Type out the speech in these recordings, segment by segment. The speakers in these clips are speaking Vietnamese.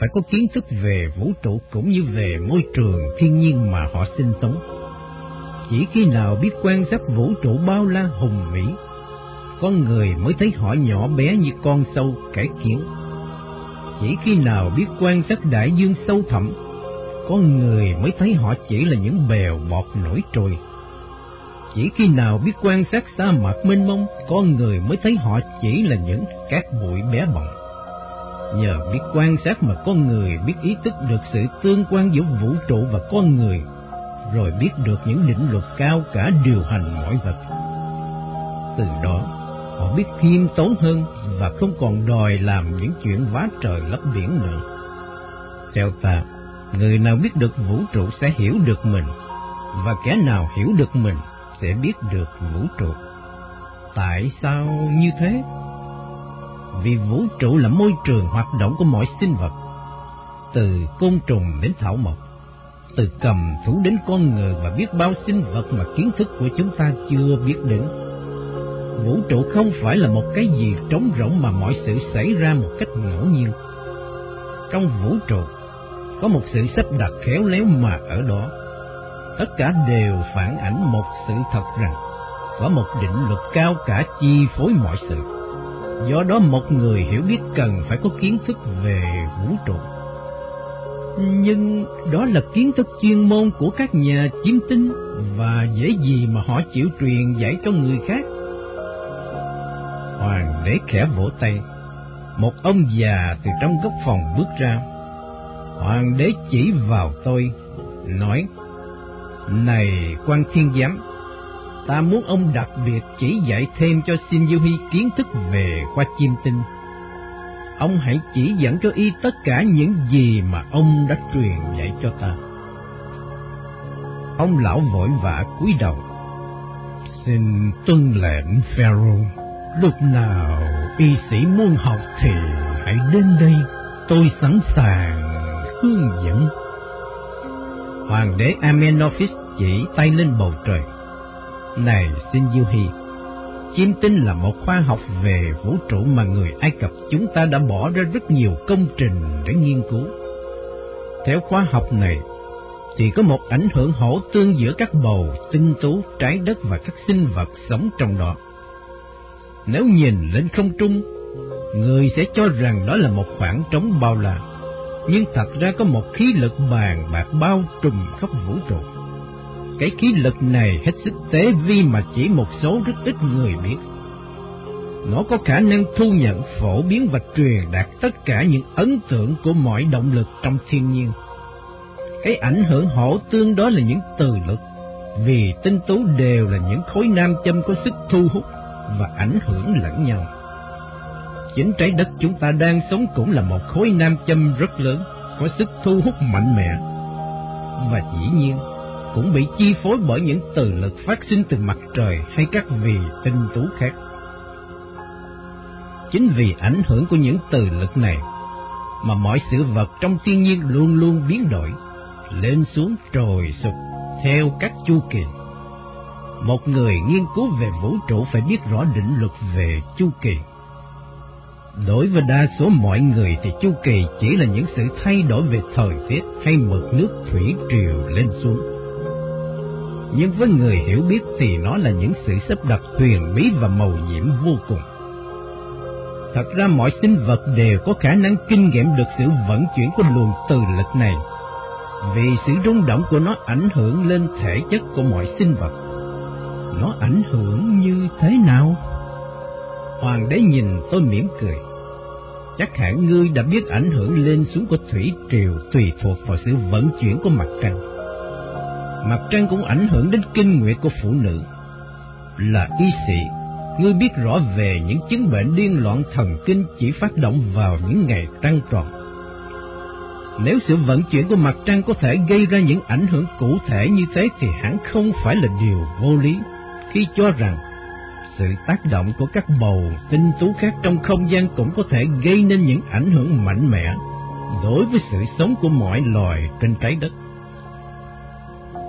phải có kiến thức về vũ trụ cũng như về môi trường thiên nhiên mà họ sinh sống. Chỉ khi nào biết quan sát vũ trụ bao la hùng vĩ, con người mới thấy họ nhỏ bé như con sâu cải kiến. Chỉ khi nào biết quan sát đại dương sâu thẳm, con người mới thấy họ chỉ là những bèo bọt nổi trôi. Chỉ khi nào biết quan sát sa mạc mênh mông, con người mới thấy họ chỉ là những cát bụi bé bỏng. Nhờ biết quan sát mà con người biết ý thức được sự tương quan giữa vũ trụ và con người, rồi biết được những định luật cao cả điều hành mọi vật. Từ đó, họ biết khiêm tốn hơn và không còn đòi làm những chuyện vá trời lấp biển nữa. Theo ta, người nào biết được vũ trụ sẽ hiểu được mình, và kẻ nào hiểu được mình sẽ biết được vũ trụ. Tại sao như thế? Vì vũ trụ là môi trường hoạt động của mọi sinh vật, từ côn trùng đến thảo mộc, từ cầm thú đến con người và biết bao sinh vật mà kiến thức của chúng ta chưa biết đến. Vũ trụ không phải là một cái gì trống rỗng mà mọi sự xảy ra một cách ngẫu nhiên. Trong vũ trụ, có một sự sắp đặt khéo léo mà ở đó tất cả đều phản ảnh một sự thật rằng có một định luật cao cả chi phối mọi sự. Do đó một người hiểu biết cần phải có kiến thức về vũ trụ. Nhưng đó là kiến thức chuyên môn của các nhà chiêm tinh và dễ gì mà họ chịu truyền dạy cho người khác. Hoàng đế khẽ vỗ tay, một ông già từ trong góc phòng bước ra. Hoàng đế chỉ vào tôi, nói, này quan thiên giám, ta muốn ông đặc biệt chỉ dạy thêm cho Shin Yuhi Hy kiến thức về khoa chiêm tinh. Ông hãy chỉ dẫn cho y tất cả những gì mà ông đã truyền dạy cho ta. Ông lão vội vã cúi đầu. Xin tuân lệnh Pharaoh, lúc nào y sĩ muốn học thì hãy đến đây, tôi sẵn sàng hướng dẫn. Hoàng đế Amenophis chỉ tay lên bầu trời. Này xin Diêu Hy, chiêm tinh là một khoa học về vũ trụ mà người Ai Cập chúng ta đã bỏ ra rất nhiều công trình để nghiên cứu. Theo khoa học này, thì có một ảnh hưởng hỗ tương giữa các bầu, tinh tú, trái đất và các sinh vật sống trong đó. Nếu nhìn lên không trung, người sẽ cho rằng đó là một khoảng trống bao la nhưng thật ra có một khí lực bàn bạc bao trùm khắp vũ trụ. Cái khí lực này hết sức tế vi mà chỉ một số rất ít người biết. Nó có khả năng thu nhận, phổ biến và truyền đạt tất cả những ấn tượng của mọi động lực trong thiên nhiên. Cái ảnh hưởng hỗ tương đó là những từ lực, vì tinh tú đều là những khối nam châm có sức thu hút và ảnh hưởng lẫn nhau. Chính trái đất chúng ta đang sống cũng là một khối nam châm rất lớn, có sức thu hút mạnh mẽ. Và dĩ nhiên, cũng bị chi phối bởi những từ lực phát sinh từ mặt trời hay các vì tinh tú khác. Chính vì ảnh hưởng của những từ lực này, mà mọi sự vật trong thiên nhiên luôn luôn biến đổi, lên xuống trồi sụp theo các chu kỳ. Một người nghiên cứu về vũ trụ phải biết rõ định luật về chu kỳ. Đối với đa số mọi người thì chu kỳ chỉ là những sự thay đổi về thời tiết hay mực nước thủy triều lên xuống. Nhưng với người hiểu biết thì nó là những sự sắp đặt huyền bí và màu nhiệm vô cùng. Thật ra mọi sinh vật đều có khả năng kinh nghiệm được sự vận chuyển của luồng từ lực này, vì sự rung động của nó ảnh hưởng lên thể chất của mọi sinh vật. Nó ảnh hưởng như thế nào? Hoàng đế nhìn tôi mỉm cười. Chắc hẳn ngươi đã biết ảnh hưởng lên xuống của thủy triều tùy thuộc vào sự vận chuyển của mặt trăng. Mặt trăng cũng ảnh hưởng đến kinh nguyệt của phụ nữ. Là y sĩ, ngươi biết rõ về những chứng bệnh điên loạn thần kinh chỉ phát động vào những ngày trăng tròn. Nếu sự vận chuyển của mặt trăng có thể gây ra những ảnh hưởng cụ thể như thế thì hẳn không phải là điều vô lý khi cho rằng sự tác động của các bầu tinh tú khác trong không gian cũng có thể gây nên những ảnh hưởng mạnh mẽ đối với sự sống của mọi loài trên trái đất.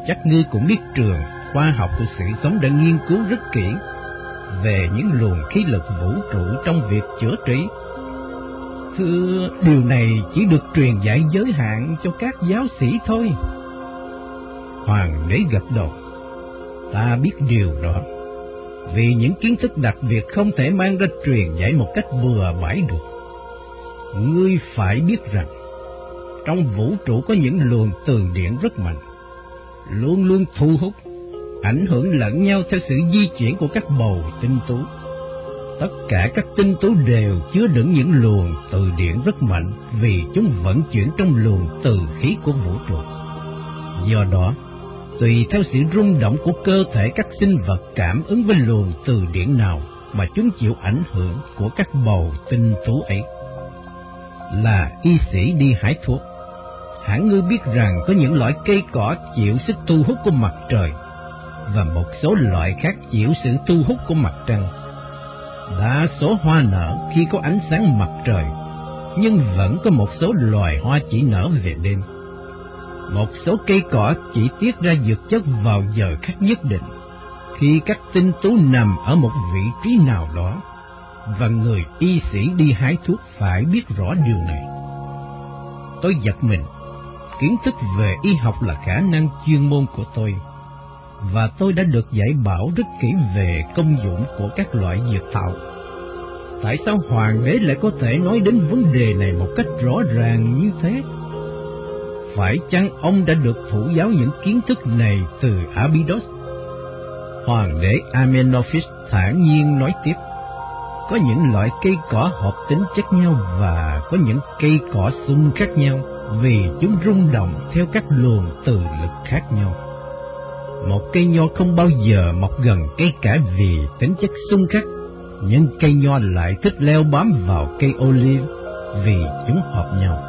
Chắc ngươi cũng biết trường khoa học của sự sống đã nghiên cứu rất kỹ về những luồng khí lực vũ trụ trong việc chữa trị. Thưa, điều này chỉ được truyền dạy giới hạn cho các giáo sĩ thôi. Hoàng đế gật đầu. Ta biết điều đó. Vì những kiến thức đặc biệt không thể mang ra truyền dạy một cách bừa bãi được. Ngươi phải biết rằng, trong vũ trụ có những luồng từ điển rất mạnh, luôn luôn thu hút, ảnh hưởng lẫn nhau theo sự di chuyển của các bầu tinh tú. Tất cả các tinh tú đều chứa đựng những luồng từ điển rất mạnh vì chúng vận chuyển trong luồng từ khí của vũ trụ. Do đó, tùy theo sự rung động của cơ thể các sinh vật cảm ứng với luồng từ điển nào mà chúng chịu ảnh hưởng của các bầu tinh tú ấy. Là y sĩ đi hái thuốc, hẳn ngươi biết rằng có những loại cây cỏ chịu sức thu hút của mặt trời và một số loại khác chịu sự thu hút của mặt trăng. Đa số hoa nở khi có ánh sáng mặt trời, nhưng vẫn có một số loài hoa chỉ nở về đêm. Một số cây cỏ chỉ tiết ra dược chất vào giờ khắc nhất định, khi các tinh tú nằm ở một vị trí nào đó, và người y sĩ đi hái thuốc phải biết rõ điều này. Tôi giật mình, kiến thức về y học là khả năng chuyên môn của tôi, và tôi đã được dạy bảo rất kỹ về công dụng của các loại dược thảo. Tại sao hoàng đế lại có thể nói đến vấn đề này một cách rõ ràng như thế? Phải chăng ông đã được thủ giáo những kiến thức này từ Abydos? Hoàng đế Amenophis thản nhiên nói tiếp. Có những loại cây cỏ hợp tính chất nhau và có những cây cỏ xung khác nhau vì chúng rung động theo các luồng từ lực khác nhau. Một cây nho không bao giờ mọc gần cây cả vì tính chất xung khắc, nhưng cây nho lại thích leo bám vào cây ô liu vì chúng hợp nhau.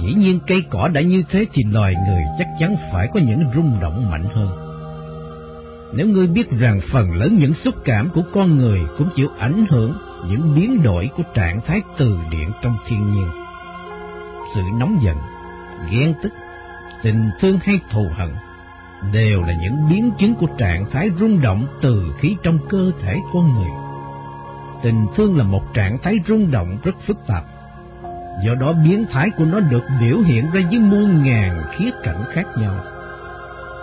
Dĩ nhiên cây cỏ đã như thế thì loài người chắc chắn phải có những rung động mạnh hơn. Nếu ngươi biết rằng phần lớn những xúc cảm của con người cũng chịu ảnh hưởng những biến đổi của trạng thái từ điện trong thiên nhiên. Sự nóng giận, ghen tức, tình thương hay thù hận đều là những biến chứng của trạng thái rung động từ khí trong cơ thể con người. Tình thương là một trạng thái rung động rất phức tạp Do đó biến thái của nó được biểu hiện ra dưới muôn ngàn khía cạnh khác nhau.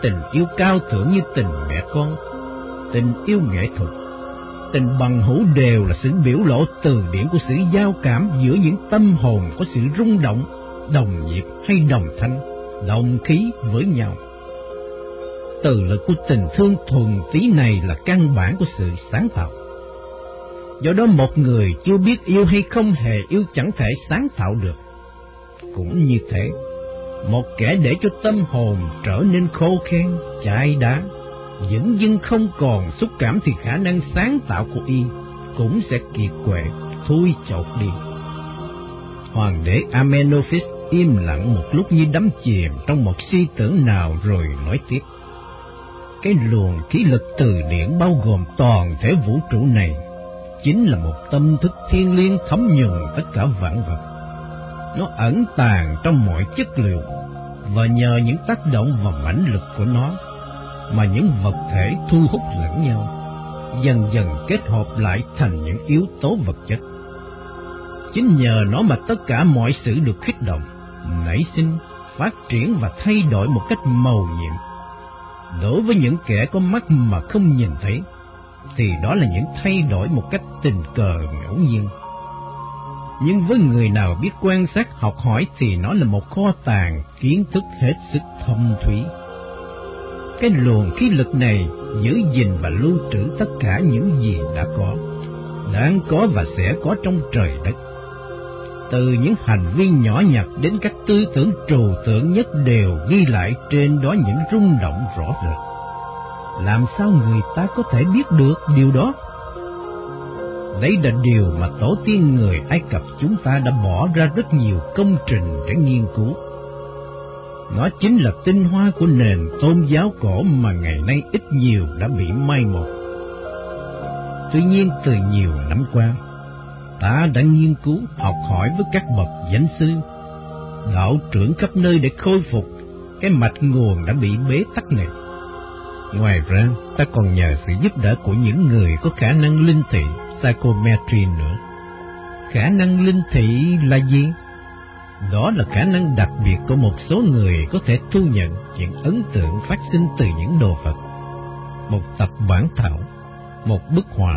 Tình yêu cao thượng như tình mẹ con, tình yêu nghệ thuật, tình bằng hữu đều là sự biểu lộ từ điển của sự giao cảm giữa những tâm hồn có sự rung động, đồng nhịp hay đồng thanh, đồng khí với nhau. Từ lực của tình thương thuần tí này là căn bản của sự sáng tạo. Do đó một người chưa biết yêu hay không hề yêu chẳng thể sáng tạo được. Cũng như thế, một kẻ để cho tâm hồn trở nên khô khen, chai đá, dẫn dưng không còn xúc cảm thì khả năng sáng tạo của y cũng sẽ kiệt quệ, thui chột đi. Hoàng đế Amenophis im lặng một lúc như đắm chìm trong một suy tưởng nào rồi nói tiếp. Cái luồng khí lực từ điển bao gồm toàn thể vũ trụ này chính là một tâm thức thiên liêng thấm nhuần tất cả vạn vật. Nó ẩn tàng trong mọi chất liệu và nhờ những tác động và mãnh lực của nó mà những vật thể thu hút lẫn nhau, dần dần kết hợp lại thành những yếu tố vật chất. Chính nhờ nó mà tất cả mọi sự được kích động, nảy sinh, phát triển và thay đổi một cách màu nhiệm. Đối với những kẻ có mắt mà không nhìn thấy, thì đó là những thay đổi một cách tình cờ ngẫu nhiên. Nhưng với người nào biết quan sát học hỏi thì nó là một kho tàng kiến thức hết sức thâm thúy. Cái luồng khí lực này giữ gìn và lưu trữ tất cả những gì đã có, đang có và sẽ có trong trời đất. Từ những hành vi nhỏ nhặt đến các tư tưởng trừu tượng nhất đều ghi lại trên đó những rung động rõ rệt làm sao người ta có thể biết được điều đó? Đấy là điều mà tổ tiên người Ai Cập chúng ta đã bỏ ra rất nhiều công trình để nghiên cứu. Nó chính là tinh hoa của nền tôn giáo cổ mà ngày nay ít nhiều đã bị mai một. Tuy nhiên từ nhiều năm qua, ta đã nghiên cứu học hỏi với các bậc danh sư, đạo trưởng khắp nơi để khôi phục cái mạch nguồn đã bị bế tắc này. Ngoài ra, ta còn nhờ sự giúp đỡ của những người có khả năng linh thị psychometry nữa. khả năng linh thị là gì? Đó là khả năng đặc biệt của một số người có thể thu nhận những ấn tượng phát sinh từ những đồ vật. Một tập bản thảo, một bức họa,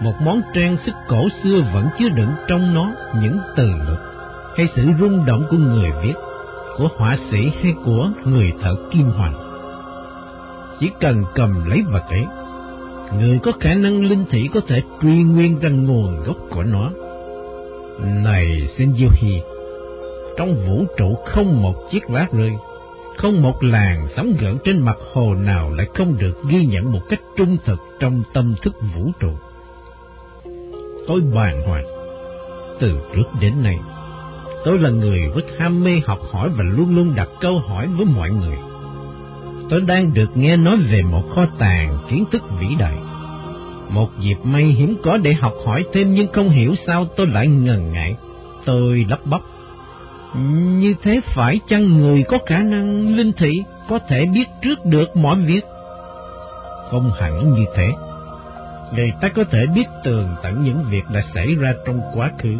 một món trang sức cổ xưa vẫn chứa đựng trong nó những từ lực hay sự rung động của người viết, của họa sĩ hay của người thợ kim hoàn. Chỉ cần cầm lấy vật ấy, người có khả năng linh thị có thể truy nguyên ra nguồn gốc của nó. Này Senjuhi, trong vũ trụ không một chiếc lá rơi, không một làn sóng gợn trên mặt hồ nào lại không được ghi nhận một cách trung thực trong tâm thức vũ trụ. Tôi bàng hoàng, từ trước đến nay, tôi là người rất ham mê học hỏi và luôn luôn đặt câu hỏi với mọi người. Tôi đang được nghe nói về một kho tàng kiến thức vĩ đại. Một dịp may hiếm có để học hỏi thêm nhưng không hiểu sao tôi lại ngần ngại. Tôi lắp bắp như thế phải chăng người có khả năng linh thị có thể biết trước được mọi việc? Không hẳn như thế. Người ta có thể biết tường tận những việc đã xảy ra trong quá khứ,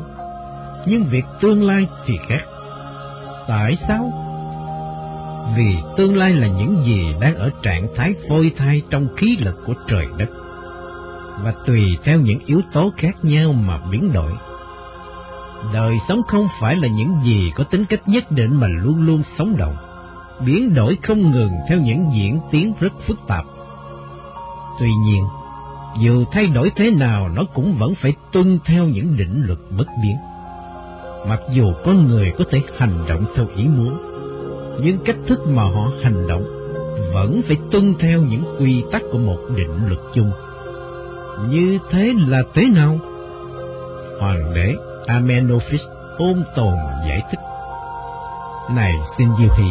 nhưng việc tương lai thì khác. Tại sao? Vì tương lai là những gì đang ở trạng thái phôi thai trong khí lực của trời đất, và tùy theo những yếu tố khác nhau mà biến đổi. Đời sống không phải là những gì có tính cách nhất định mà luôn luôn sống động, biến đổi không ngừng theo những diễn tiến rất phức tạp. Tuy nhiên, dù thay đổi thế nào nó cũng vẫn phải tuân theo những định luật bất biến. Mặc dù con người có thể hành động theo ý muốn, nhưng cách thức mà họ hành động vẫn phải tuân theo những quy tắc của một định luật chung. Như thế là thế nào? Hoàng đế Amenophis ôn tồn giải thích. Này xin Diêu Hy,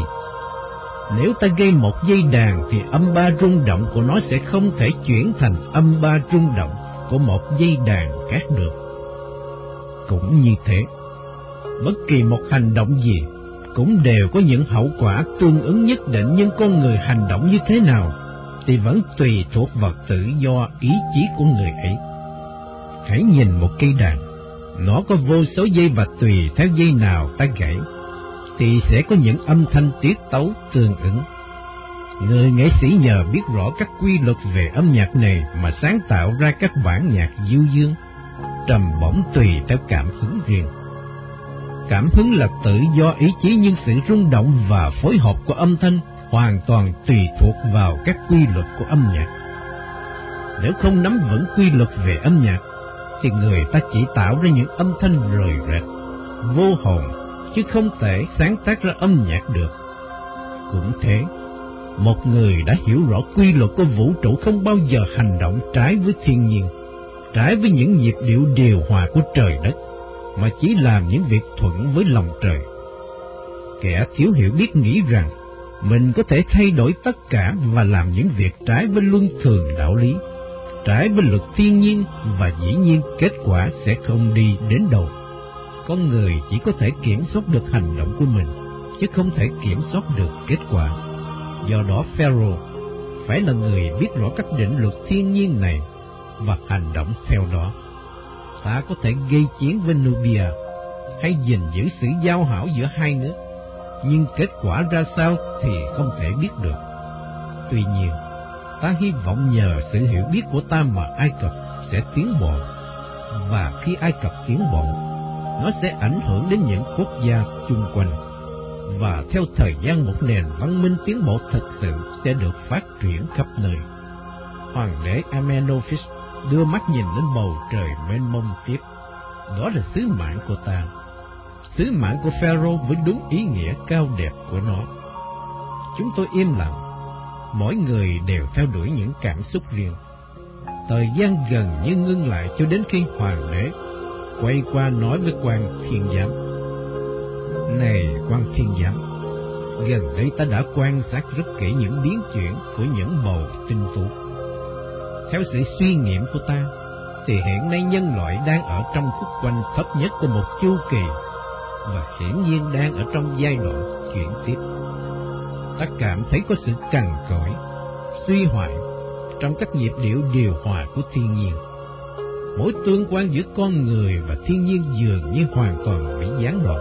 nếu ta gây một dây đàn thì âm ba rung động của nó sẽ không thể chuyển thành âm ba rung động của một dây đàn khác được. Cũng như thế, bất kỳ một hành động gì cũng đều có những hậu quả tương ứng nhất định nhưng con người hành động như thế nào thì vẫn tùy thuộc vào tự do ý chí của người ấy. Hãy nhìn một cây đàn, nó có vô số dây và tùy theo dây nào ta gãy, thì sẽ có những âm thanh tiết tấu tương ứng. Người nghệ sĩ nhờ biết rõ các quy luật về âm nhạc này mà sáng tạo ra các bản nhạc du dương, trầm bổng tùy theo cảm hứng riêng. Cảm hứng là tự do ý chí nhưng sự rung động và phối hợp của âm thanh hoàn toàn tùy thuộc vào các quy luật của âm nhạc. Nếu không nắm vững quy luật về âm nhạc, thì người ta chỉ tạo ra những âm thanh rời rệt, vô hồn, chứ không thể sáng tác ra âm nhạc được. Cũng thế, một người đã hiểu rõ quy luật của vũ trụ không bao giờ hành động trái với thiên nhiên, trái với những nhịp điệu điều hòa của trời đất, mà chỉ làm những việc thuận với lòng trời. Kẻ thiếu hiểu biết nghĩ rằng mình có thể thay đổi tất cả và làm những việc trái với luân thường đạo lý trái với luật thiên nhiên và dĩ nhiên kết quả sẽ không đi đến đâu. Con người chỉ có thể kiểm soát được hành động của mình, chứ không thể kiểm soát được kết quả. Do đó Pharaoh phải là người biết rõ các định luật thiên nhiên này và hành động theo đó. Ta có thể gây chiến với Nubia hay gìn giữ sự giao hảo giữa hai nước, nhưng kết quả ra sao thì không thể biết được. Tuy nhiên, ta hy vọng nhờ sự hiểu biết của ta mà Ai Cập sẽ tiến bộ. Và khi Ai Cập tiến bộ, nó sẽ ảnh hưởng đến những quốc gia chung quanh. Và theo thời gian một nền văn minh tiến bộ thật sự sẽ được phát triển khắp nơi. Hoàng đế Amenophis đưa mắt nhìn lên bầu trời mênh mông tiếp. Đó là sứ mạng của ta. Sứ mạng của Pharaoh với đúng ý nghĩa cao đẹp của nó. Chúng tôi im lặng mỗi người đều theo đuổi những cảm xúc riêng. Thời gian gần như ngưng lại cho đến khi hoàng đế quay qua nói với quan thiên giám. Này quan thiên giám, gần đây ta đã quan sát rất kỹ những biến chuyển của những bầu tinh tú. Theo sự suy nghiệm của ta, thì hiện nay nhân loại đang ở trong khúc quanh thấp nhất của một chu kỳ và hiển nhiên đang ở trong giai đoạn chuyển tiếp ta cảm thấy có sự cằn cỗi, suy hoại trong các nhịp điệu điều hòa của thiên nhiên. mối tương quan giữa con người và thiên nhiên dường như hoàn toàn bị gián đoạn.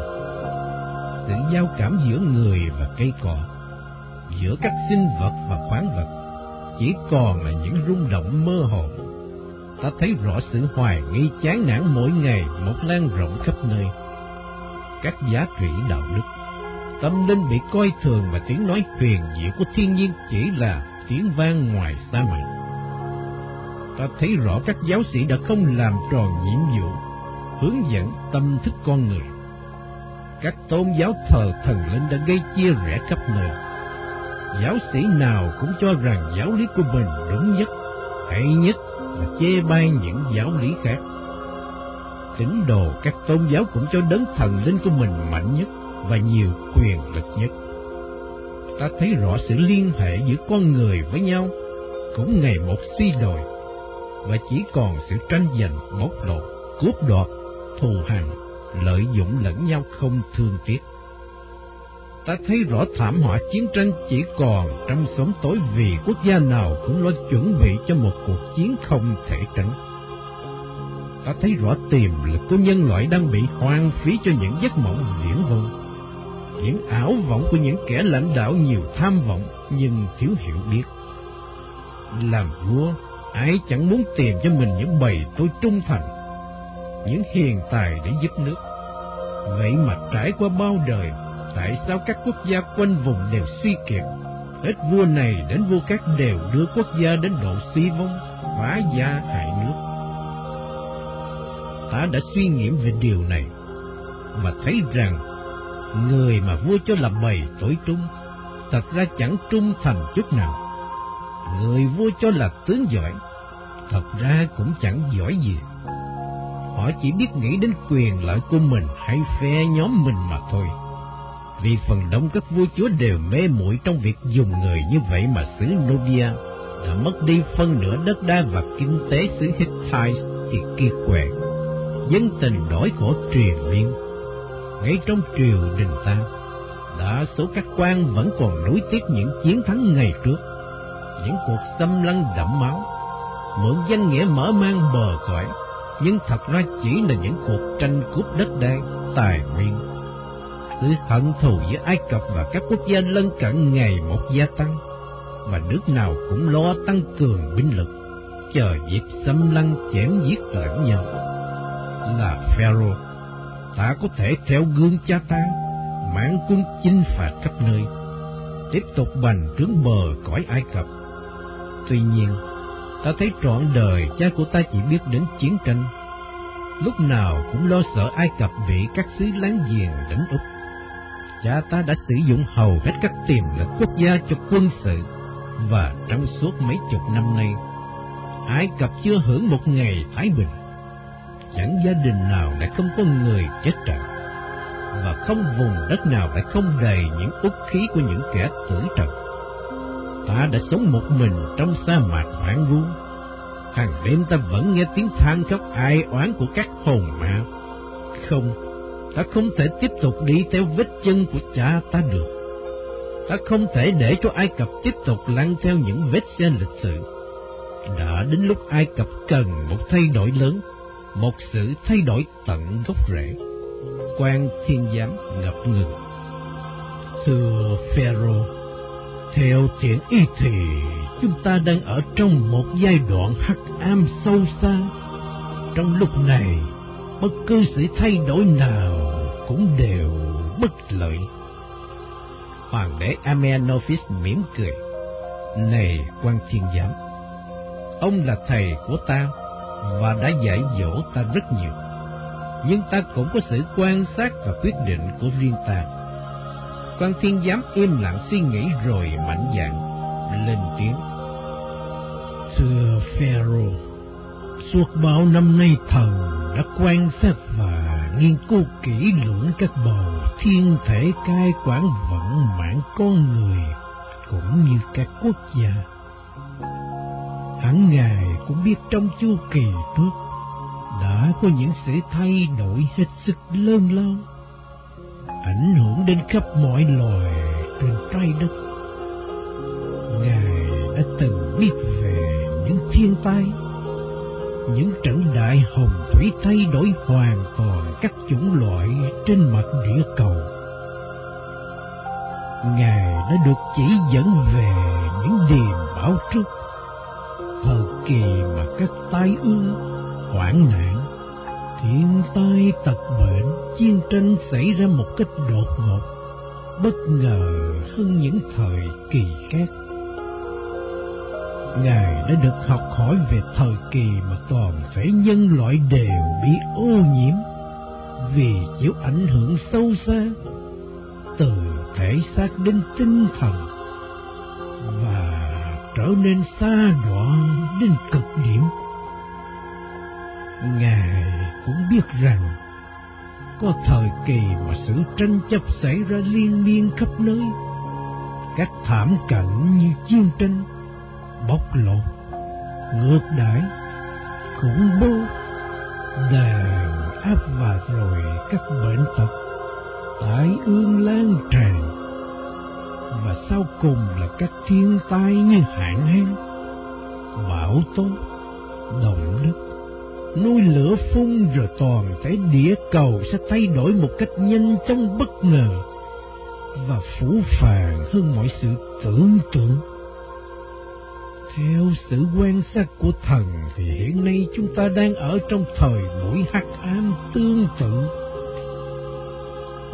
Sự giao cảm giữa người và cây cỏ, giữa các sinh vật và khoáng vật, chỉ còn là những rung động mơ hồ. Ta thấy rõ sự hoài nghi chán nản mỗi ngày một lan rộng khắp nơi. Các giá trị đạo đức, tâm linh bị coi thường và tiếng nói huyền diệu của thiên nhiên chỉ là tiếng vang ngoài xa mạc ta thấy rõ các giáo sĩ đã không làm tròn nhiệm vụ hướng dẫn tâm thức con người. Các tôn giáo thờ thần linh đã gây chia rẽ khắp nơi. Giáo sĩ nào cũng cho rằng giáo lý của mình đúng nhất, hay nhất và chê bai những giáo lý khác. Tín đồ các tôn giáo cũng cho đấng thần linh của mình mạnh nhất và nhiều quyền lực nhất. Ta thấy rõ sự liên hệ giữa con người với nhau cũng ngày một suy đồi và chỉ còn sự tranh giành, bóc lột, cướp đoạt, thù hằn, lợi dụng lẫn nhau không thương tiếc. Ta thấy rõ thảm họa chiến tranh chỉ còn trong sống tối vì quốc gia nào cũng lo chuẩn bị cho một cuộc chiến không thể tránh. Ta thấy rõ tiềm lực của nhân loại đang bị hoang phí cho những giấc mộng viễn vông, những ảo vọng của những kẻ lãnh đạo nhiều tham vọng nhưng thiếu hiểu biết. Làm vua Ai chẳng muốn tìm cho mình những bầy tôi trung thành, những hiền tài để giúp nước. Vậy mà trải qua bao đời, tại sao các quốc gia quanh vùng đều suy kiệt? Hết vua này đến vua khác đều đưa quốc gia đến độ suy vong, phá gia hại nước. Ta đã suy nghĩ về điều này, và thấy rằng người mà vua cho là bầy tối trung, thật ra chẳng trung thành chút nào người vua cho là tướng giỏi, thật ra cũng chẳng giỏi gì. Họ chỉ biết nghĩ đến quyền lợi của mình hay phe nhóm mình mà thôi. Vì phần đông các vua chúa đều mê muội trong việc dùng người như vậy mà xứ Nubia đã mất đi phân nửa đất đai và kinh tế xứ Hittite thì kiệt quệ. Dân tình đổi khổ truyền miên. Ngay trong triều đình ta, đa số các quan vẫn còn nối tiếp những chiến thắng ngày trước những cuộc xâm lăng đẫm máu, mượn danh nghĩa mở mang bờ cõi, nhưng thật ra chỉ là những cuộc tranh cướp đất đai, tài nguyên. Sự hận thù giữa Ai Cập và các quốc gia lân cận ngày một gia tăng, và nước nào cũng lo tăng cường binh lực, chờ dịp xâm lăng chém giết lẫn nhau. Là Pharaoh, ta có thể theo gương cha ta, mãn quân chinh phạt khắp nơi, tiếp tục bành trướng bờ cõi Ai Cập Tuy nhiên, ta thấy trọn đời cha của ta chỉ biết đến chiến tranh. Lúc nào cũng lo sợ Ai Cập bị các xứ láng giềng đánh úp. Cha ta đã sử dụng hầu hết các tiềm lực quốc gia cho quân sự, và trong suốt mấy chục năm nay, Ai Cập chưa hưởng một ngày thái bình. Chẳng gia đình nào lại không có người chết trận, và không vùng đất nào lại không đầy những út khí của những kẻ tử trận ta đã sống một mình trong sa mạc hoang vu. Hàng đêm ta vẫn nghe tiếng than khóc ai oán của các hồn ma. Không, ta không thể tiếp tục đi theo vết chân của cha ta được. Ta không thể để cho Ai Cập tiếp tục lăn theo những vết xe lịch sử. Đã đến lúc Ai Cập cần một thay đổi lớn, một sự thay đổi tận gốc rễ. Quan thiên giám ngập ngừng. Thưa Pharaoh, theo thiện y thì chúng ta đang ở trong một giai đoạn hắc am sâu xa. Trong lúc này, bất cứ sự thay đổi nào cũng đều bất lợi. Hoàng đế Amenophis mỉm cười. Này quan thiên giám, ông là thầy của ta và đã dạy dỗ ta rất nhiều. Nhưng ta cũng có sự quan sát và quyết định của riêng ta. Quan thiên giám im lặng suy nghĩ rồi mạnh dạn lên tiếng. Thưa pharaoh suốt bao năm nay thần đã quan sát và nghiên cứu kỹ lưỡng các bầu thiên thể cai quản vận mạng con người cũng như các quốc gia hẳn ngài cũng biết trong chu kỳ trước đã có những sự thay đổi hết sức lớn lao ảnh hưởng đến khắp mọi loài trên trái đất. Ngài đã từng biết về những thiên tai, những trận đại hồng thủy thay đổi hoàn toàn các chủng loại trên mặt địa cầu. Ngài đã được chỉ dẫn về những điềm báo trước, kỳ mà các tai ương, hoạn nạn, thiên tai tật bệnh, chiến tranh xảy ra một cách đột ngột, bất ngờ hơn những thời kỳ khác. Ngài đã được học hỏi về thời kỳ mà toàn thể nhân loại đều bị ô nhiễm vì chịu ảnh hưởng sâu xa từ thể xác đến tinh thần và trở nên xa đoạn đến cực điểm. Ngài cũng biết rằng có thời kỳ mà sự tranh chấp xảy ra liên miên khắp nơi, các thảm cảnh như chiến tranh, bóc lột, ngược đãi, khủng bố, đàn áp và rồi các bệnh tật, tai ương lan tràn. Và sau cùng là các thiên tai như hạn hán, bão tố, động đất, núi lửa phun rồi toàn thể địa cầu sẽ thay đổi một cách nhanh chóng bất ngờ và phủ phàng hơn mọi sự tưởng tượng. Theo sự quan sát của thần thì hiện nay chúng ta đang ở trong thời buổi hắc ám tương tự.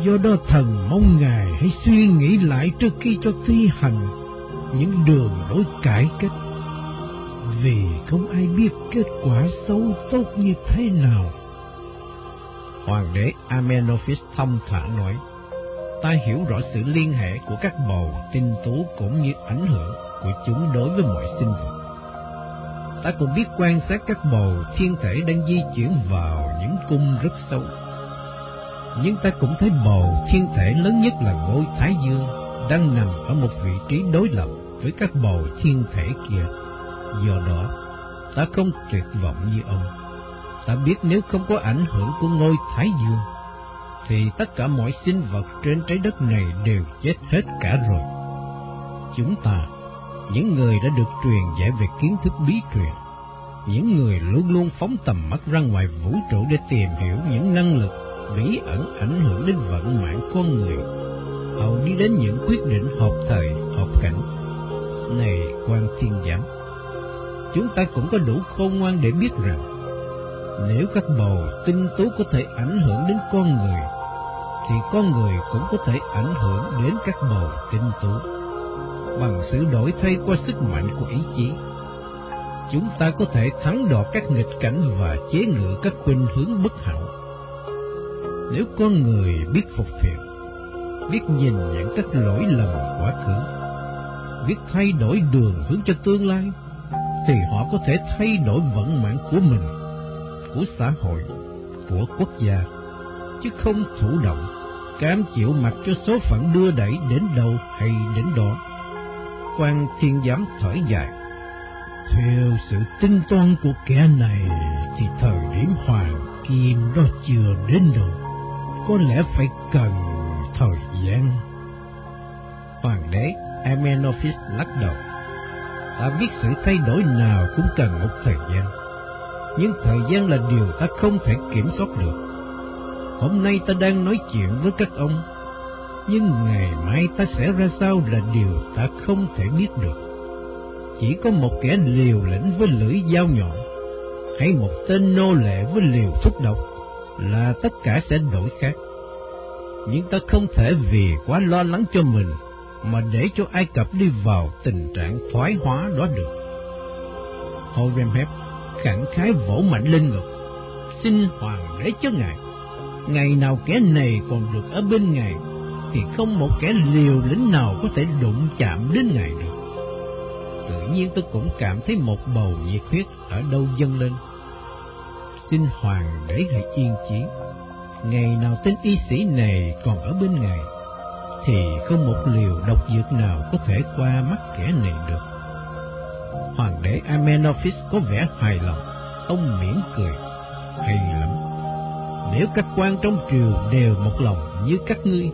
Do đó thần mong Ngài hãy suy nghĩ lại trước khi cho thi hành những đường lối cải cách. Vì không ai biết kết quả xấu tốt như thế nào. Hoàng đế Amenophis thông thả nói, ta hiểu rõ sự liên hệ của các bầu tinh tú cũng như ảnh hưởng của chúng đối với mọi sinh vật. Ta cũng biết quan sát các bầu thiên thể đang di chuyển vào những cung rất sâu. Nhưng ta cũng thấy bầu thiên thể lớn nhất là ngôi Thái Dương đang nằm ở một vị trí đối lập với các bầu thiên thể kia. Do đó, ta không tuyệt vọng như ông. Ta biết nếu không có ảnh hưởng của ngôi Thái Dương, thì tất cả mọi sinh vật trên trái đất này đều chết hết cả rồi. Chúng ta những người đã được truyền dạy về kiến thức bí truyền, những người luôn luôn phóng tầm mắt ra ngoài vũ trụ để tìm hiểu những năng lực bí ẩn ảnh hưởng đến vận mạng con người, hầu đi đến những quyết định hợp thời, hợp cảnh. Này quan thiên giám, chúng ta cũng có đủ khôn ngoan để biết rằng, nếu các bầu tinh tú có thể ảnh hưởng đến con người, thì con người cũng có thể ảnh hưởng đến các bầu tinh tú bằng sự đổi thay qua sức mạnh của ý chí. Chúng ta có thể thắng đọ các nghịch cảnh và chế ngự các khuynh hướng bất hảo. Nếu con người biết phục thiện, biết nhìn nhận các lỗi lầm quá khứ, biết thay đổi đường hướng cho tương lai, thì họ có thể thay đổi vận mạng của mình, của xã hội, của quốc gia, chứ không thụ động, cam chịu mặc cho số phận đưa đẩy đến đâu hay đến đó quan thiên giám thở dài. Theo sự tinh toán của kẻ này thì thời điểm hoàng kim đó chưa đến đâu. Có lẽ phải cần thời gian. Hoàng đế Amenophis lắc đầu. Ta biết sự thay đổi nào cũng cần một thời gian. Nhưng thời gian là điều ta không thể kiểm soát được. Hôm nay ta đang nói chuyện với các ông nhưng ngày mai ta sẽ ra sao là điều ta không thể biết được. Chỉ có một kẻ liều lĩnh với lưỡi dao nhọn, hay một tên nô lệ với liều thuốc độc, là tất cả sẽ đổi khác. Nhưng ta không thể vì quá lo lắng cho mình, mà để cho Ai Cập đi vào tình trạng thoái hóa đó được. Horemheb khẳng khái vỗ mạnh lên ngực, xin hoàng đế cho ngài. Ngày nào kẻ này còn được ở bên ngài thì không một kẻ liều lĩnh nào có thể đụng chạm đến Ngài được. Tự nhiên tôi cũng cảm thấy một bầu nhiệt huyết ở đâu dâng lên. Xin Hoàng để hãy yên chí. Ngày nào tên y sĩ này còn ở bên Ngài, thì không một liều độc dược nào có thể qua mắt kẻ này được. Hoàng đế Amenophis có vẻ hài lòng, ông mỉm cười, hay lắm. Nếu các quan trong triều đều một lòng như các ngươi,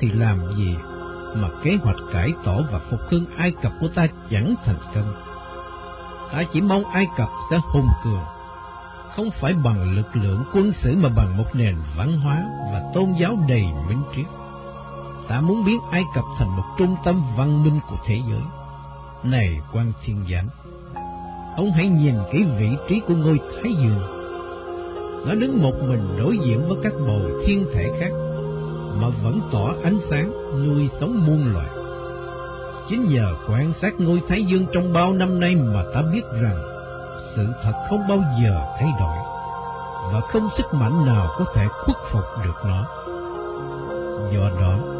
thì làm gì mà kế hoạch cải tổ và phục hưng Ai Cập của ta chẳng thành công. Ta chỉ mong Ai Cập sẽ hùng cường, không phải bằng lực lượng quân sự mà bằng một nền văn hóa và tôn giáo đầy minh triết. Ta muốn biến Ai Cập thành một trung tâm văn minh của thế giới. Này quan thiên giám, ông hãy nhìn kỹ vị trí của ngôi Thái Dương. Nó đứng một mình đối diện với các bầu thiên thể khác, mà vẫn tỏ ánh sáng nuôi sống muôn loài. Chính nhờ quan sát ngôi Thái Dương trong bao năm nay mà ta biết rằng sự thật không bao giờ thay đổi và không sức mạnh nào có thể khuất phục được nó. Do đó,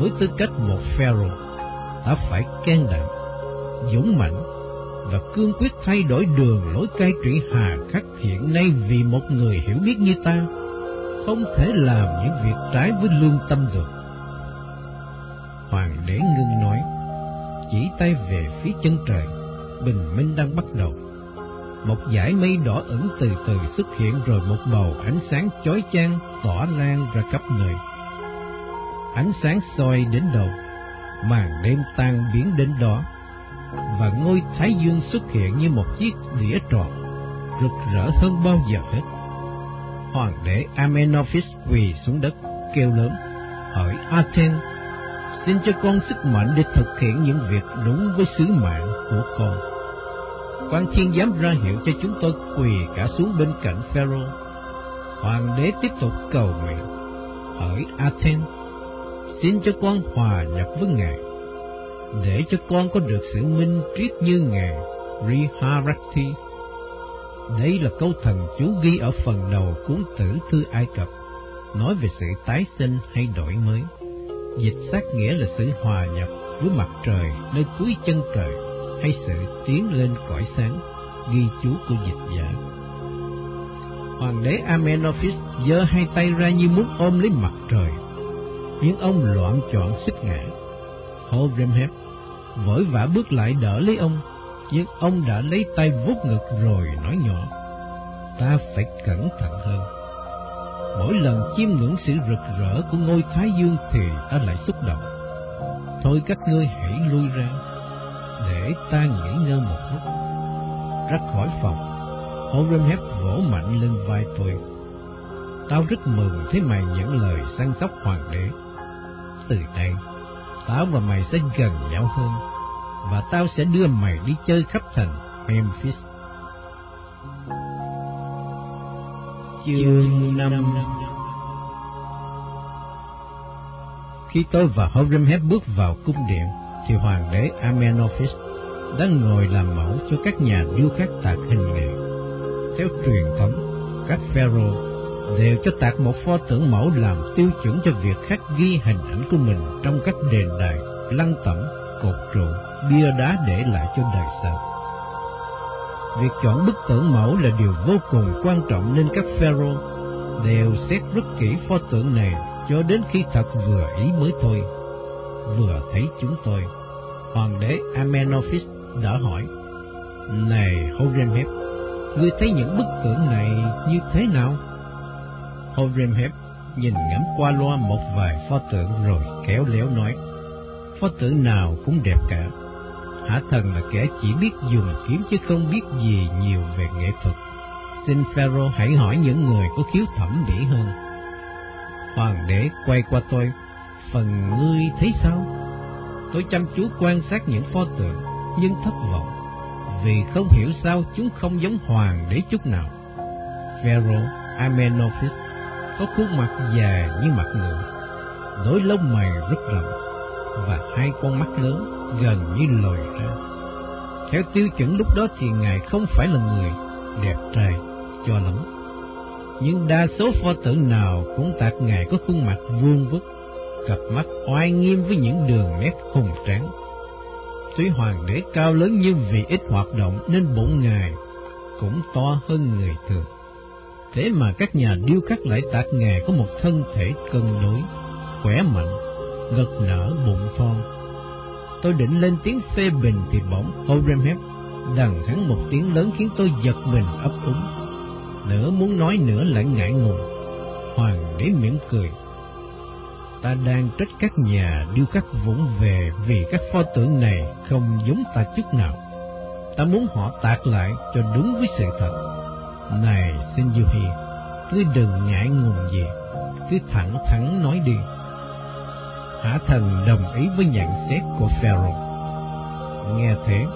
với tư cách một pharaoh, ta phải can đảm, dũng mãnh và cương quyết thay đổi đường lối cai trị hà khắc hiện nay vì một người hiểu biết như ta không thể làm những việc trái với lương tâm được. Hoàng đế ngưng nói, chỉ tay về phía chân trời, bình minh đang bắt đầu. Một dải mây đỏ ửng từ từ xuất hiện rồi một bầu ánh sáng chói chang tỏa lan ra khắp nơi. Ánh sáng soi đến đầu, màn đêm tan biến đến đó, và ngôi Thái Dương xuất hiện như một chiếc đĩa tròn, rực rỡ hơn bao giờ hết. Hoàng đế Amenophis quỳ xuống đất, kêu lớn, hỏi Athens, xin cho con sức mạnh để thực hiện những việc đúng với sứ mạng của con. Quan thiên giám ra hiệu cho chúng tôi quỳ cả xuống bên cạnh Pharaoh. Hoàng đế tiếp tục cầu nguyện, hỏi Athens, xin cho con hòa nhập với Ngài, để cho con có được sự minh triết như Ngài Riharati. Đây là câu thần chú ghi ở phần đầu cuốn tử thư Ai Cập, nói về sự tái sinh hay đổi mới. Dịch sát nghĩa là sự hòa nhập với mặt trời nơi cuối chân trời hay sự tiến lên cõi sáng, ghi chú của dịch giả. Hoàng đế Amenophis giơ hai tay ra như muốn ôm lấy mặt trời, nhưng ông loạn chọn xích ngã. Horemheb vội vã bước lại đỡ lấy ông, nhưng ông đã lấy tay vuốt ngực rồi nói nhỏ, ta phải cẩn thận hơn. Mỗi lần chiêm ngưỡng sự rực rỡ của ngôi Thái Dương thì ta lại xúc động. Thôi các ngươi hãy lui ra, để ta nghỉ ngơi một lúc. Ra khỏi phòng, Horemheb vỗ mạnh lên vai tôi. Tao rất mừng thấy mày nhận lời săn sóc hoàng đế. Từ đây, tao và mày sẽ gần nhau hơn, và tao sẽ đưa mày đi chơi khắp thành Memphis. Chương 5 Khi tôi và Horemheb bước vào cung điện, thì hoàng đế Amenophis đang ngồi làm mẫu cho các nhà điêu khắc tạc hình nghệ. Theo truyền thống, các pharaoh đều cho tạc một pho tượng mẫu làm tiêu chuẩn cho việc khắc ghi hình ảnh của mình trong các đền đài, lăng tẩm, cột trụ, bia đá để lại cho đời sau. Việc chọn bức tượng mẫu là điều vô cùng quan trọng nên các pharaoh đều xét rất kỹ pho tượng này cho đến khi thật vừa ý mới thôi. Vừa thấy chúng tôi, hoàng đế Amenophis đã hỏi, Này Horemheb, ngươi thấy những bức tượng này như thế nào? Horemheb nhìn ngắm qua loa một vài pho tượng rồi kéo léo nói, Pho tượng nào cũng đẹp cả, Hả thần là kẻ chỉ biết dùng kiếm chứ không biết gì nhiều về nghệ thuật. Xin Pharaoh hãy hỏi những người có khiếu thẩm mỹ hơn. Hoàng đế quay qua tôi, phần ngươi thấy sao? Tôi chăm chú quan sát những pho tượng, nhưng thất vọng, vì không hiểu sao chúng không giống hoàng đế chút nào. Pharaoh Amenophis có khuôn mặt dài như mặt ngựa, đôi lông mày rất rậm và hai con mắt lớn gần như lồi ra. Theo tiêu chuẩn lúc đó thì Ngài không phải là người đẹp trai cho lắm. Nhưng đa số pho tượng nào cũng tạc Ngài có khuôn mặt vuông vức, cặp mắt oai nghiêm với những đường nét hùng tráng. Tuy hoàng đế cao lớn nhưng vì ít hoạt động nên bụng Ngài cũng to hơn người thường. Thế mà các nhà điêu khắc lại tạc nghề có một thân thể cân đối, khỏe mạnh, ngực nở bụng thon, Tôi định lên tiếng phê bình thì bỗng Horemheb đằng hắn một tiếng lớn khiến tôi giật mình ấp úng. Nửa muốn nói nữa lại ngại ngùng. Hoàng đế mỉm cười. Ta đang trách các nhà điêu khắc vũng về vì các pho tượng này không giống ta chút nào. Ta muốn họ tạc lại cho đúng với sự thật. Này xin yêu hiền, cứ đừng ngại ngùng gì, cứ thẳng thắn nói đi. Hả thần đồng ý với nhận xét của Pharaoh. Nghe thế,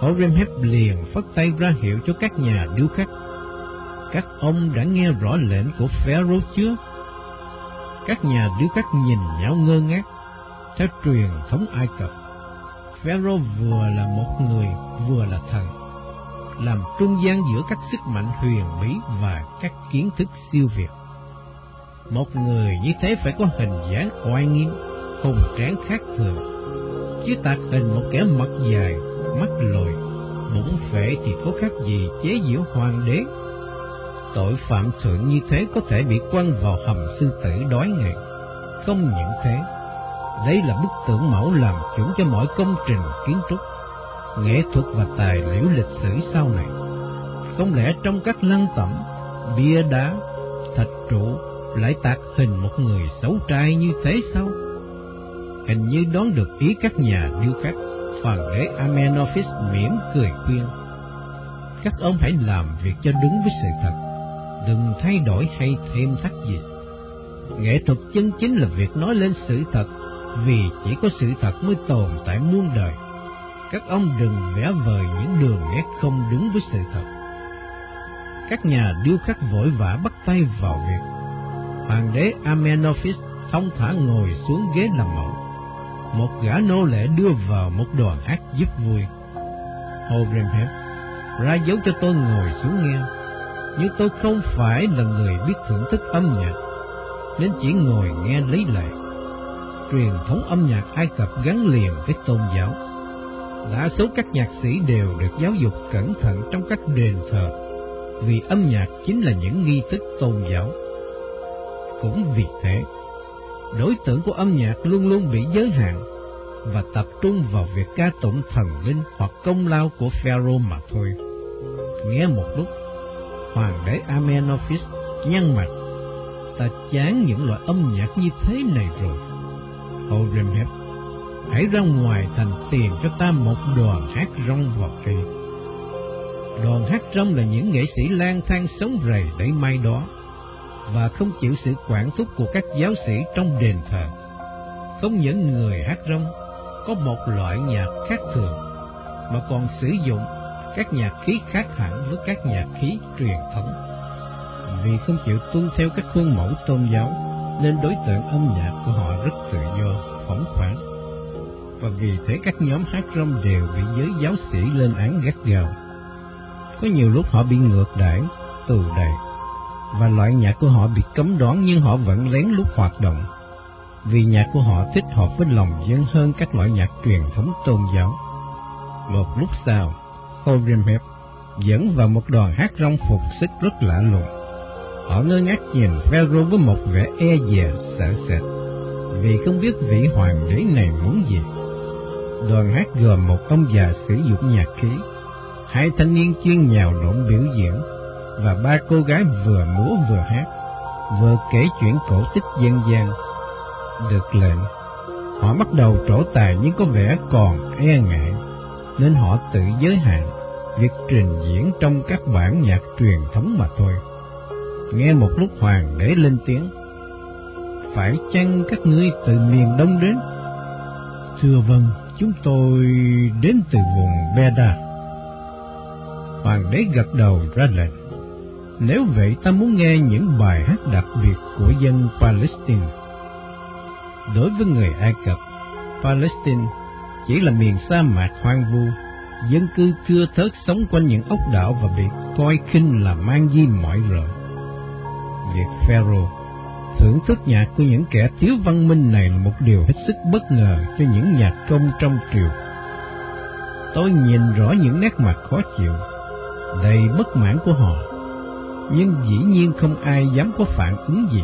Horemheb liền phất tay ra hiệu cho các nhà điêu khắc. Các ông đã nghe rõ lệnh của Pharaoh chưa? Các nhà điêu khắc nhìn nhau ngơ ngác. Theo truyền thống Ai Cập, Pharaoh vừa là một người, vừa là thần, làm trung gian giữa các sức mạnh huyền bí và các kiến thức siêu việt. Một người như thế phải có hình dáng oai nghiêm, hùng tráng khác thường, chứ tạc hình một kẻ mặt dài, mắt lồi, bụng phệ thì có khác gì chế giễu hoàng đế. Tội phạm thượng như thế có thể bị quăng vào hầm sư tử đói ngày. Không những thế, đấy là bức tượng mẫu làm chuẩn cho mọi công trình kiến trúc, nghệ thuật và tài liệu lịch sử sau này. Không lẽ trong các lăng tẩm, bia đá, thạch trụ lại tạc hình một người xấu trai như thế sao? Hình như đón được ý các nhà điêu khắc, hoàng đế Amenophis mỉm cười khuyên. Các ông hãy làm việc cho đúng với sự thật, đừng thay đổi hay thêm thắt gì. Nghệ thuật chân chính là việc nói lên sự thật, vì chỉ có sự thật mới tồn tại muôn đời. Các ông đừng vẽ vời những đường nét không đúng với sự thật. Các nhà điêu khắc vội vã bắt tay vào việc. Hoàng đế Amenophis thông thả ngồi xuống ghế làm mẫu. Một gã nô lệ đưa vào một đoàn hát giúp vui. Horemheb ra dấu cho tôi ngồi xuống nghe, nhưng tôi không phải là người biết thưởng thức âm nhạc, nên chỉ ngồi nghe lấy lệ. Truyền thống âm nhạc Ai Cập gắn liền với tôn giáo. Đa số các nhạc sĩ đều được giáo dục cẩn thận trong các đền thờ, vì âm nhạc chính là những nghi thức tôn giáo. Cũng vì thế, đối tượng của âm nhạc luôn luôn bị giới hạn và tập trung vào việc ca tụng thần linh hoặc công lao của Pharaoh mà thôi. Nghe một lúc, hoàng đế Amenophis nhăn mặt, ta chán những loại âm nhạc như thế này rồi. Horemheb, hãy ra ngoài thành tìm cho ta một đoàn hát rong vào kỳ. Đoàn hát rong là những nghệ sĩ lang thang sống rầy để may đó và không chịu sự quản thúc của các giáo sĩ trong đền thờ. Không những người hát rong có một loại nhạc khác thường, mà còn sử dụng các nhạc khí khác hẳn với các nhạc khí truyền thống. Vì không chịu tuân theo các khuôn mẫu tôn giáo, nên đối tượng âm nhạc của họ rất tự do, phóng khoáng. Và vì thế các nhóm hát rong đều bị giới giáo sĩ lên án gắt gao. Có nhiều lúc họ bị ngược đãi, tù đầy, và loại nhạc của họ bị cấm đoán nhưng họ vẫn lén lút hoạt động vì nhạc của họ thích hợp với lòng dân hơn các loại nhạc truyền thống tôn giáo. Một lúc sau, Horemheb dẫn vào một đoàn hát rong phục sức rất lạ lùng. Họ ngơ ngác nhìn Pharaoh với một vẻ e dè sợ sệt, vì không biết vị hoàng đế này muốn gì. Đoàn hát gồm một ông già sử dụng nhạc khí, hai thanh niên chuyên nhào lộn biểu diễn, và ba cô gái vừa múa vừa hát, vừa kể chuyện cổ tích dân gian được lệnh. Họ bắt đầu trổ tài nhưng có vẻ còn e ngại, nên họ tự giới hạn việc trình diễn trong các bản nhạc truyền thống mà thôi. Nghe một lúc hoàng để lên tiếng, phải chăng các ngươi từ miền đông đến? Thưa vâng, chúng tôi đến từ vùng Beda. Hoàng đế gật đầu ra lệnh. Nếu vậy ta muốn nghe những bài hát đặc biệt của dân Palestine. Đối với người Ai Cập, Palestine chỉ là miền sa mạc hoang vu, dân cư thưa thớt sống quanh những ốc đảo và bị coi khinh là mang di mọi rợ. Việc Pharaoh thưởng thức nhạc của những kẻ thiếu văn minh này là một điều hết sức bất ngờ cho những nhạc công trong triều. Tôi nhìn rõ những nét mặt khó chịu, đầy bất mãn của họ, nhưng dĩ nhiên không ai dám có phản ứng gì.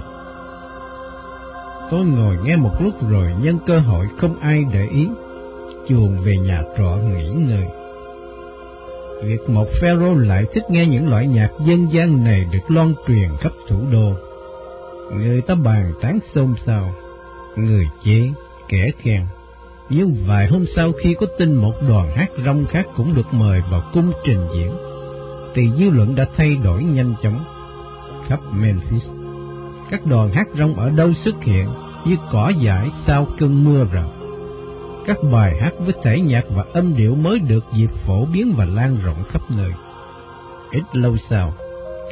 Tôi ngồi nghe một lúc rồi nhân cơ hội không ai để ý, chuồn về nhà trọ nghỉ ngơi. Việc một pharaoh lại thích nghe những loại nhạc dân gian này được loan truyền khắp thủ đô. Người ta bàn tán xôn xao, người chế, kẻ khen. Nhưng vài hôm sau khi có tin một đoàn hát rong khác cũng được mời vào cung trình diễn, thì dư luận đã thay đổi nhanh chóng. Khắp Memphis, các đoàn hát rong ở đâu xuất hiện như cỏ dại sau cơn mưa rào. Các bài hát với thể nhạc và âm điệu mới được dịp phổ biến và lan rộng khắp nơi. Ít lâu sau,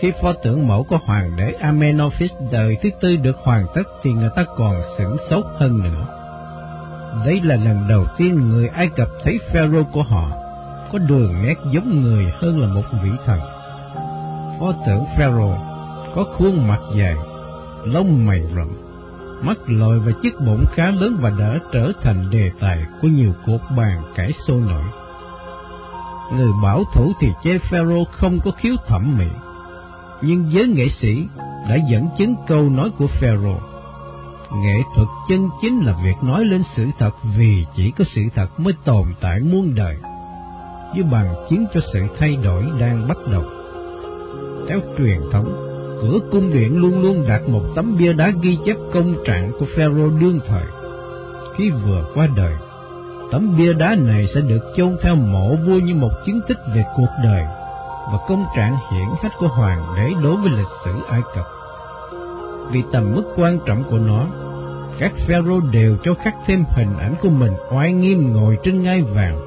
khi pho tượng mẫu của hoàng đế Amenophis đời thứ tư được hoàn tất thì người ta còn sửng sốt hơn nữa. Đây là lần đầu tiên người Ai Cập thấy Pharaoh của họ có đường nét giống người hơn là một vị thần. Pho tượng Pharaoh có khuôn mặt dài, lông mày rậm, mắt lồi và chiếc bụng khá lớn và đã trở thành đề tài của nhiều cuộc bàn cãi sôi nổi. Người bảo thủ thì chê Pharaoh không có khiếu thẩm mỹ, nhưng giới nghệ sĩ đã dẫn chứng câu nói của Pharaoh. Nghệ thuật chân chính là việc nói lên sự thật vì chỉ có sự thật mới tồn tại muôn đời, như bằng chứng cho sự thay đổi đang bắt đầu. Theo truyền thống, cửa cung điện luôn luôn đặt một tấm bia đá ghi chép công trạng của Pharaoh đương thời. Khi vừa qua đời, tấm bia đá này sẽ được chôn theo mộ vua như một chứng tích về cuộc đời và công trạng hiển hách của hoàng đế đối với lịch sử Ai Cập. Vì tầm mức quan trọng của nó, các pharaoh đều cho khắc thêm hình ảnh của mình oai nghiêm ngồi trên ngai vàng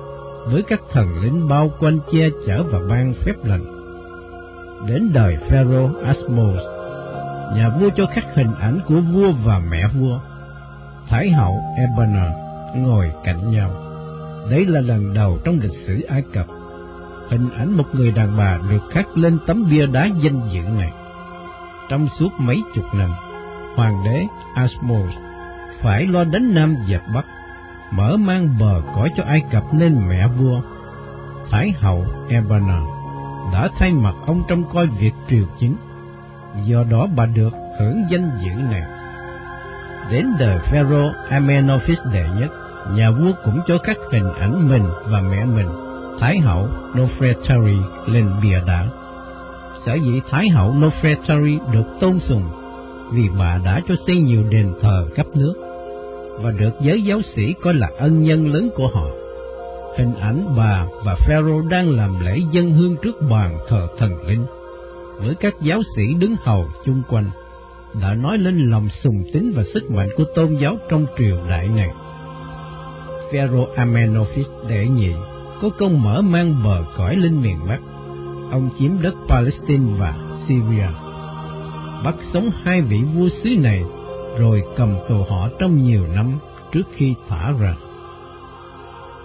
với các thần lính bao quanh che chở và ban phép lành. Đến đời pharaoh Asmos, nhà vua cho khắc hình ảnh của vua và mẹ vua, Thái hậu Ebana ngồi cạnh nhau. Đấy là lần đầu trong lịch sử Ai Cập hình ảnh một người đàn bà được khắc lên tấm bia đá danh dự này. Trong suốt mấy chục năm, hoàng đế Asmos phải lo đánh Nam dẹp Bắc, mở mang bờ cõi cho Ai Cập nên mẹ vua. Thái hậu Ebana đã thay mặt ông trong coi việc triều chính, do đó bà được hưởng danh dự này. Đến đời Pharaoh Amenophis đệ nhất, nhà vua cũng cho các hình ảnh mình và mẹ mình Thái hậu Nofretari lên bìa đá. Sở dĩ Thái hậu Nofretari được tôn sùng, vì bà đã cho xây nhiều đền thờ khắp nước và được giới giáo sĩ coi là ân nhân lớn của họ. Hình ảnh bà và Pharaoh đang làm lễ dân hương trước bàn thờ thần linh, với các giáo sĩ đứng hầu chung quanh, đã nói lên lòng sùng tín và sức mạnh của tôn giáo trong triều đại này. Pharaoh Amenophis đệ nhị có công mở mang bờ cõi lên miền Bắc. Ông chiếm đất Palestine và Syria. Bắt sống hai vị vua xứ này rồi cầm tù họ trong nhiều năm trước khi thả ra.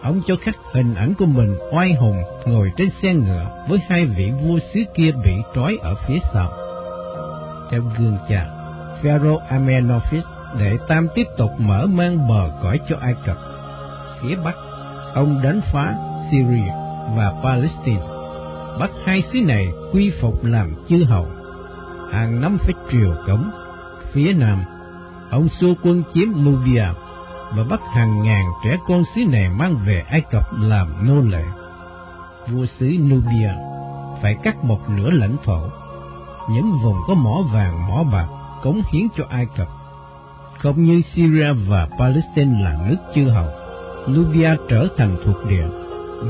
Ông cho khắc hình ảnh của mình oai hùng ngồi trên xe ngựa với hai vị vua xứ kia bị trói ở phía sau. Theo gương cha, Pharaoh Amenophis để Tam tiếp tục mở mang bờ cõi cho Ai Cập. Phía Bắc, ông đánh phá Syria và Palestine, bắt hai xứ này quy phục làm chư hầu. Hàng năm phải triều cống. Phía Nam, ông xua quân chiếm Nubia và bắt hàng ngàn trẻ con xứ này mang về Ai Cập làm nô lệ. Vua xứ Nubia phải cắt một nửa lãnh thổ, những vùng có mỏ vàng mỏ bạc cống hiến cho Ai Cập. Không như Syria và Palestine là nước chư hầu, Nubia trở thành thuộc địa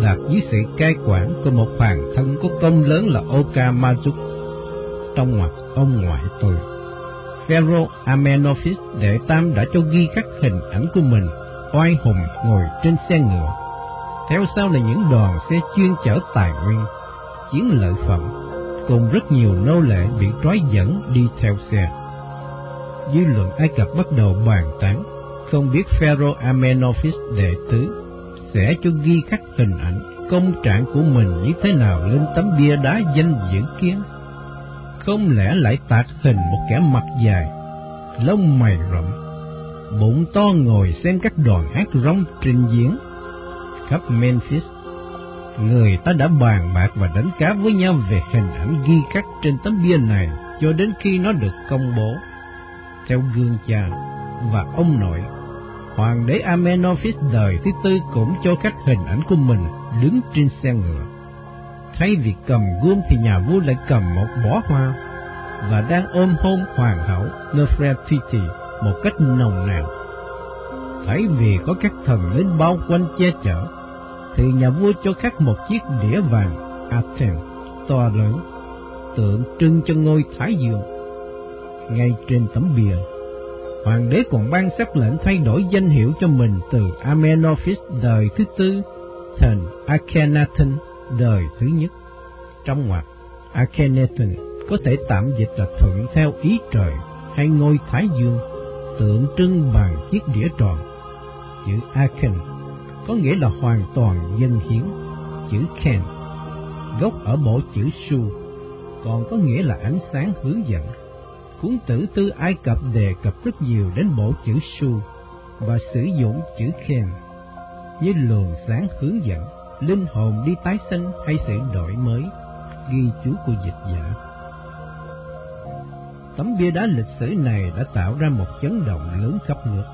đạt dưới sự cai quản của một hoàng thân có công lớn là Okamazuk. Trong ngoặc ông ngoại tôi, Pharaoh Amenophis đệ tam đã cho ghi các hình ảnh của mình oai hùng ngồi trên xe ngựa. Theo sau là những đoàn xe chuyên chở tài nguyên, chiến lợi phẩm, cùng rất nhiều nô lệ bị trói dẫn đi theo xe. Dư luận Ai Cập bắt đầu bàn tán, không biết Pharaoh Amenophis đệ tứ sẽ cho ghi khắc hình ảnh công trạng của mình như thế nào lên tấm bia đá danh dự kia. Không lẽ lại tạc hình một kẻ mặt dài, lông mày rậm, bụng to ngồi xem các đoàn hát rong trình diễn khắp Memphis. Người ta đã bàn bạc và đánh cá với nhau về hình ảnh ghi khắc trên tấm bia này cho đến khi nó được công bố. Theo gương cha và ông nội Hoàng đế Amenophis đời thứ tư cũng cho các hình ảnh của mình đứng trên xe ngựa. Thay vì cầm gươm thì nhà vua lại cầm một bó hoa và đang ôm hôn hoàng hậu Nefertiti một cách nồng nàn. Thay vì có các thần lính bao quanh che chở, thì nhà vua cho khắc một chiếc đĩa vàng Aten to lớn, tượng trưng cho ngôi Thái Dương. Ngay trên tấm bìa, hoàng đế còn ban sắc lệnh thay đổi danh hiệu cho mình từ Amenophis đời thứ tư thành Akhenaten đời thứ nhất. Trong ngoặc, Akhenaten có thể tạm dịch là thuận theo ý trời hay ngôi Thái Dương, tượng trưng bằng chiếc đĩa tròn. Chữ Akhen có nghĩa là hoàn toàn dân hiến, chữ Ken gốc ở bộ chữ Su, còn có nghĩa là ánh sáng hướng dẫn. Cuốn tử tư Ai Cập đề cập rất nhiều đến bộ chữ Su và sử dụng chữ khen như luồng sáng hướng dẫn, linh hồn đi tái sinh hay sự đổi mới, ghi chú của dịch giả. Tấm bia đá lịch sử này đã tạo ra một chấn động lớn khắp nước.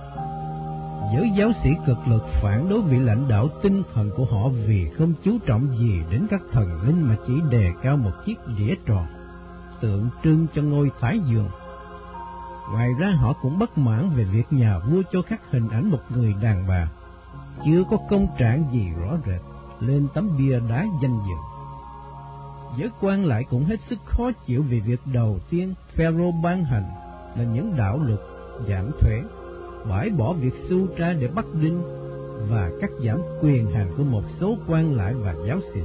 Giới giáo sĩ cực lực phản đối vị lãnh đạo tinh thần của họ vì không chú trọng gì đến các thần linh mà chỉ đề cao một chiếc đĩa tròn, tượng trưng cho ngôi Thái Dương. Ngoài ra họ cũng bất mãn về việc nhà vua cho khắc hình ảnh một người đàn bà, chưa có công trạng gì rõ rệt, lên tấm bia đá danh dự. Giới quan lại cũng hết sức khó chịu vì việc đầu tiên Pharaoh ban hành là những đạo luật giảm thuế, bãi bỏ việc su tra để bắt đinh và cắt giảm quyền hành của một số quan lại và giáo sĩ.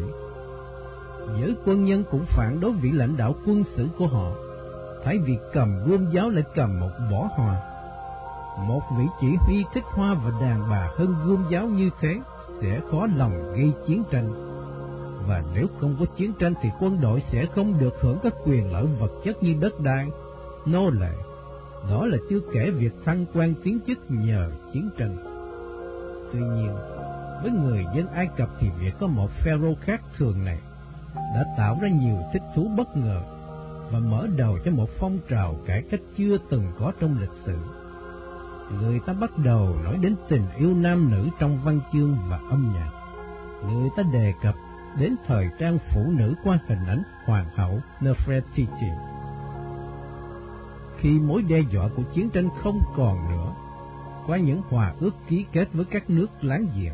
Giới quân nhân cũng phản đối vị lãnh đạo quân sự của họ, thay vì cầm gươm giáo lại cầm một bỏ hòa. Một vị chỉ huy thích hoa và đàn bà hơn gươm giáo như thế sẽ khó lòng gây chiến tranh và nếu không có chiến tranh thì quân đội sẽ không được hưởng các quyền lợi vật chất như đất đai, nô lệ. Đó là chưa kể việc thăng quan tiến chức nhờ chiến tranh. Tuy nhiên, với người dân Ai Cập thì việc có một pharaoh khác thường này đã tạo ra nhiều thích thú bất ngờ và mở đầu cho một phong trào cải cách chưa từng có trong lịch sử. Người ta bắt đầu nói đến tình yêu nam nữ trong văn chương và âm nhạc. Người ta đề cập đến thời trang phụ nữ qua hình ảnh hoàng hậu Nefertiti. Khi mối đe dọa của chiến tranh không còn nữa, qua những hòa ước ký kết với các nước láng giềng,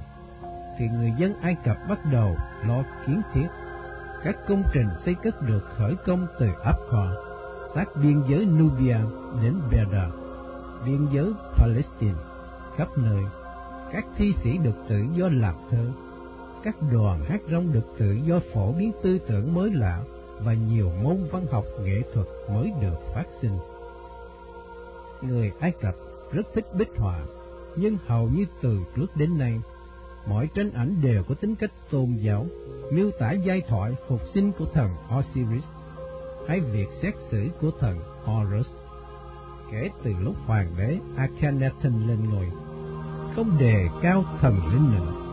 thì người dân Ai Cập bắt đầu lo kiến thiết. Các công trình xây cất được khởi công từ Akkor, sát biên giới Nubia đến Beda, biên giới Palestine, khắp nơi. Các thi sĩ được tự do làm thơ, các đoàn hát rong được tự do phổ biến tư tưởng mới lạ và nhiều môn văn học nghệ thuật mới được phát sinh. Người Ai Cập rất thích bích họa, nhưng hầu như từ trước đến nay, mọi tranh ảnh đều có tính cách tôn giáo, miêu tả giai thoại phục sinh của thần Osiris hay việc xét xử của thần Horus. Kể từ lúc hoàng đế Akhenaten lên ngôi, không đề cao thần linh nữa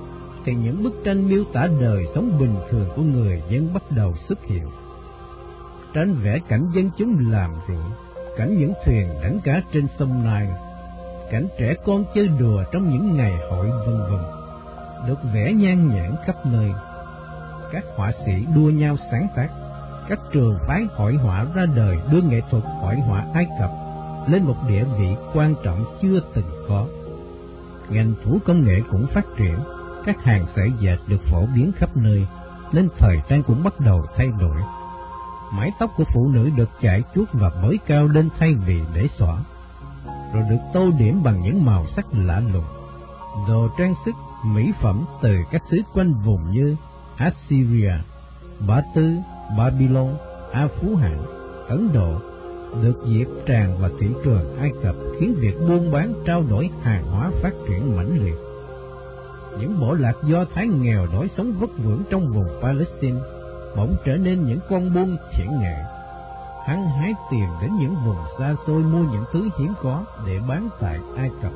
thì những bức tranh miêu tả đời sống bình thường của người dân bắt đầu xuất hiện. Tranh vẽ cảnh dân chúng làm ruộng, cảnh những thuyền đánh cá trên sông Nile, cảnh trẻ con chơi đùa trong những ngày hội vân vân, được vẽ nhan nhản khắp nơi. Các họa sĩ đua nhau sáng tác, các trường phái hội họa ra đời đưa nghệ thuật hội họa Ai Cập lên một địa vị quan trọng chưa từng có. Ngành thủ công nghệ cũng phát triển, các hàng sợi dệt được phổ biến khắp nơi, nên thời trang cũng bắt đầu thay đổi. Mái tóc của phụ nữ được chải chuốt và bới cao lên thay vì để xõa, rồi được tô điểm bằng những màu sắc lạ lùng. Đồ trang sức, mỹ phẩm từ các xứ quanh vùng như Assyria, Ba Tư, Babylon, A Phú Hạng, Ấn Độ được diệt tràn vào thị trường Ai Cập khiến việc buôn bán trao đổi hàng hóa phát triển mãnh liệt những bộ lạc do Thái nghèo đói sống vất vưởng trong vùng Palestine bỗng trở nên những con buôn thiện nghệ, Hắn hái tìm đến những vùng xa xôi mua những thứ hiếm có để bán tại Ai Cập.